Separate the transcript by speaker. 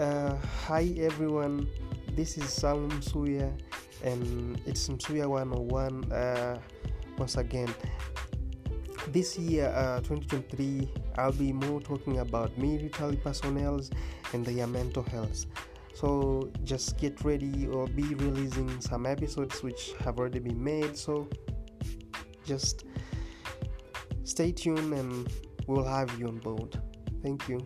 Speaker 1: uh, hi everyone, this is Sam Msuya and it's Msuya 101 uh, once again. This year, uh, 2023, I'll be more talking about military personnel and their mental health. So just get ready, or be releasing some episodes which have already been made. So just stay tuned and we'll have you on board. Thank you.